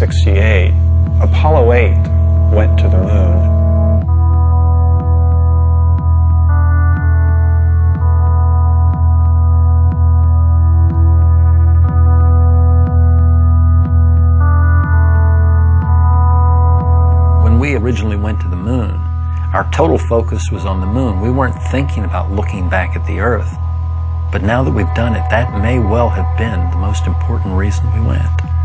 1968, Apollo 8 went to the moon. When we originally went to the moon, our total focus was on the moon. We weren't thinking about looking back at the Earth. But now that we've done it, that may well have been the most important reason we went.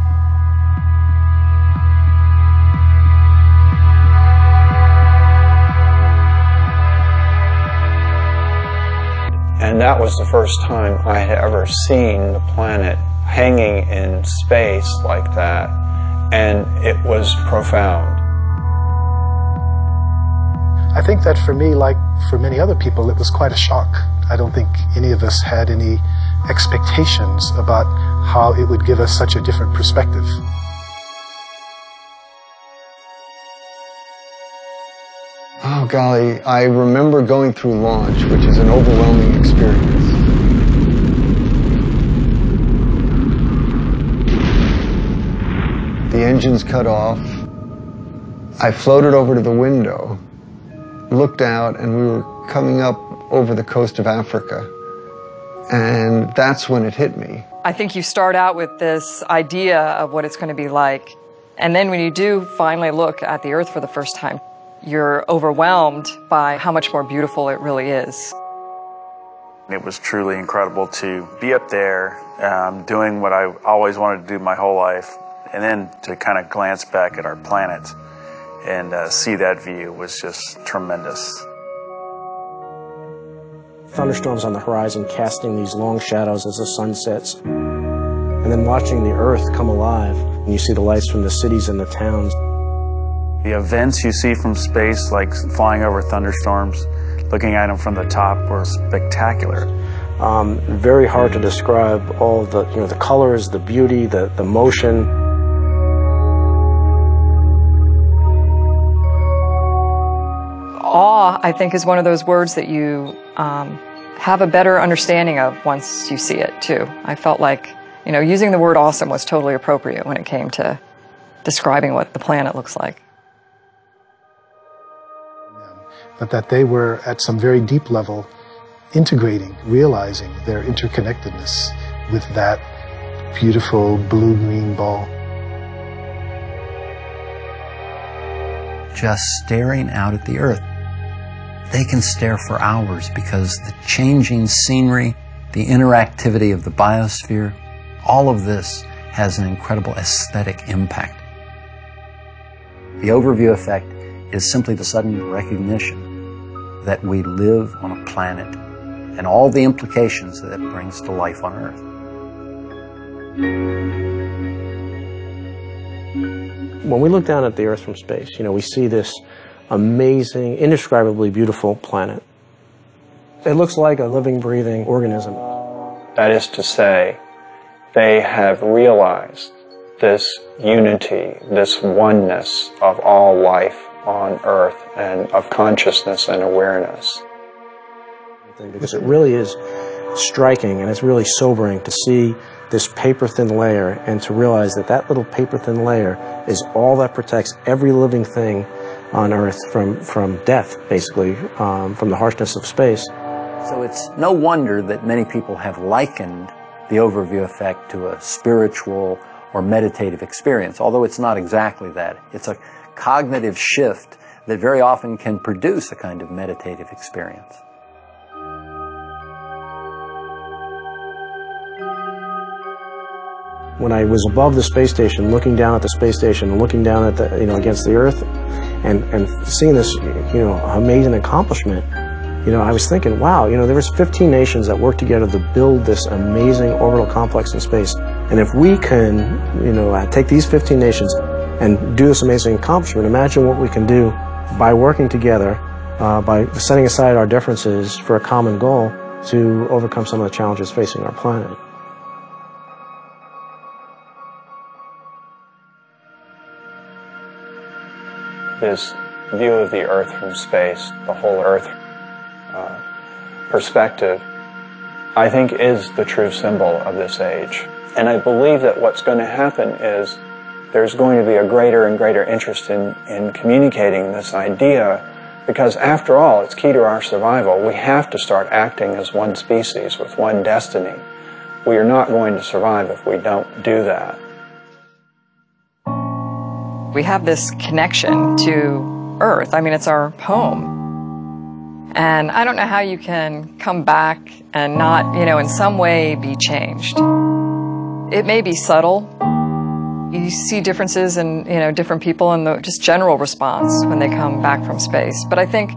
And that was the first time I had ever seen the planet hanging in space like that. And it was profound. I think that for me, like for many other people, it was quite a shock. I don't think any of us had any expectations about how it would give us such a different perspective. Oh, golly, I remember going through launch, which is an overwhelming experience. The engines cut off. I floated over to the window, looked out, and we were coming up over the coast of Africa. And that's when it hit me. I think you start out with this idea of what it's going to be like. And then when you do finally look at the Earth for the first time, you're overwhelmed by how much more beautiful it really is. It was truly incredible to be up there um, doing what I always wanted to do my whole life, and then to kind of glance back at our planet and uh, see that view was just tremendous. Thunderstorms on the horizon casting these long shadows as the sun sets, and then watching the earth come alive, and you see the lights from the cities and the towns. The events you see from space, like flying over thunderstorms, looking at them from the top, were spectacular. Um, very hard to describe all the you know the colors, the beauty, the the motion. Awe, I think, is one of those words that you um, have a better understanding of once you see it too. I felt like you know using the word awesome was totally appropriate when it came to describing what the planet looks like. But that they were at some very deep level integrating, realizing their interconnectedness with that beautiful blue-green ball. Just staring out at the Earth. They can stare for hours because the changing scenery, the interactivity of the biosphere, all of this has an incredible aesthetic impact. The overview effect is simply the sudden recognition that we live on a planet and all the implications that it brings to life on Earth. When we look down at the Earth from space, you know, we see this amazing, indescribably beautiful planet. It looks like a living, breathing organism. That is to say, they have realized this unity, this oneness of all life on earth and of consciousness and awareness. Because it really is striking and it's really sobering to see this paper thin layer and to realize that that little paper thin layer is all that protects every living thing on Earth from, from death, basically, um, from the harshness of space. So it's no wonder that many people have likened the overview effect to a spiritual or meditative experience, although it's not exactly that. It's a cognitive shift that very often can produce a kind of meditative experience. When I was above the space station, looking down at the space station, looking down at the, you know, against the Earth, and, and seeing this, you know, amazing accomplishment, you know, I was thinking, wow, you know, there was 15 nations that worked together to build this amazing orbital complex in space. And if we can, you know, uh, take these 15 nations and do this amazing accomplishment, imagine what we can do by working together, uh, by setting aside our differences for a common goal to overcome some of the challenges facing our planet. This view of the earth from space, the whole earth uh, perspective, I think is the true symbol of this age. And I believe that what's going to happen is there's going to be a greater and greater interest in, in communicating this idea because after all, it's key to our survival. We have to start acting as one species with one destiny. We are not going to survive if we don't do that. We have this connection to Earth. I mean, it's our home. And I don't know how you can come back and not, you know, in some way be changed. It may be subtle, you see differences in you know different people and the just general response when they come back from space. But I think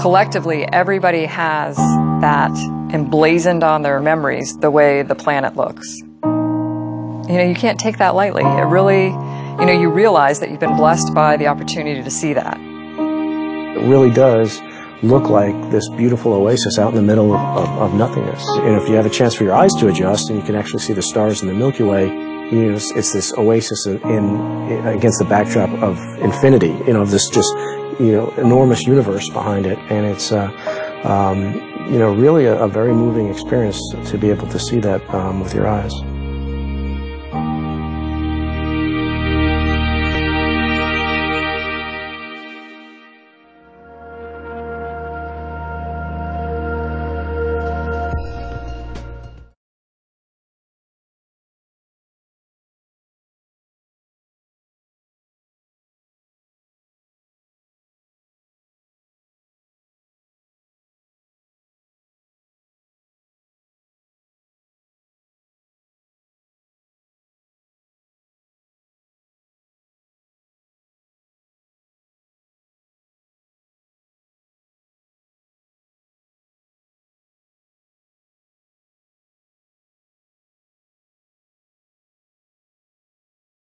collectively everybody has that emblazoned on their memories the way the planet looks. You know, you can't take that lightly. It really, you know, you realize that you've been blessed by the opportunity to see that. It really does look like this beautiful oasis out in the middle of, of, of nothingness. And if you have a chance for your eyes to adjust and you can actually see the stars in the Milky Way, you know, it's, this oasis in, in, against the backdrop of infinity, you know, of this just, you know, enormous universe behind it. And it's, uh, um, you know, really a, a, very moving experience to be able to see that um, with your eyes.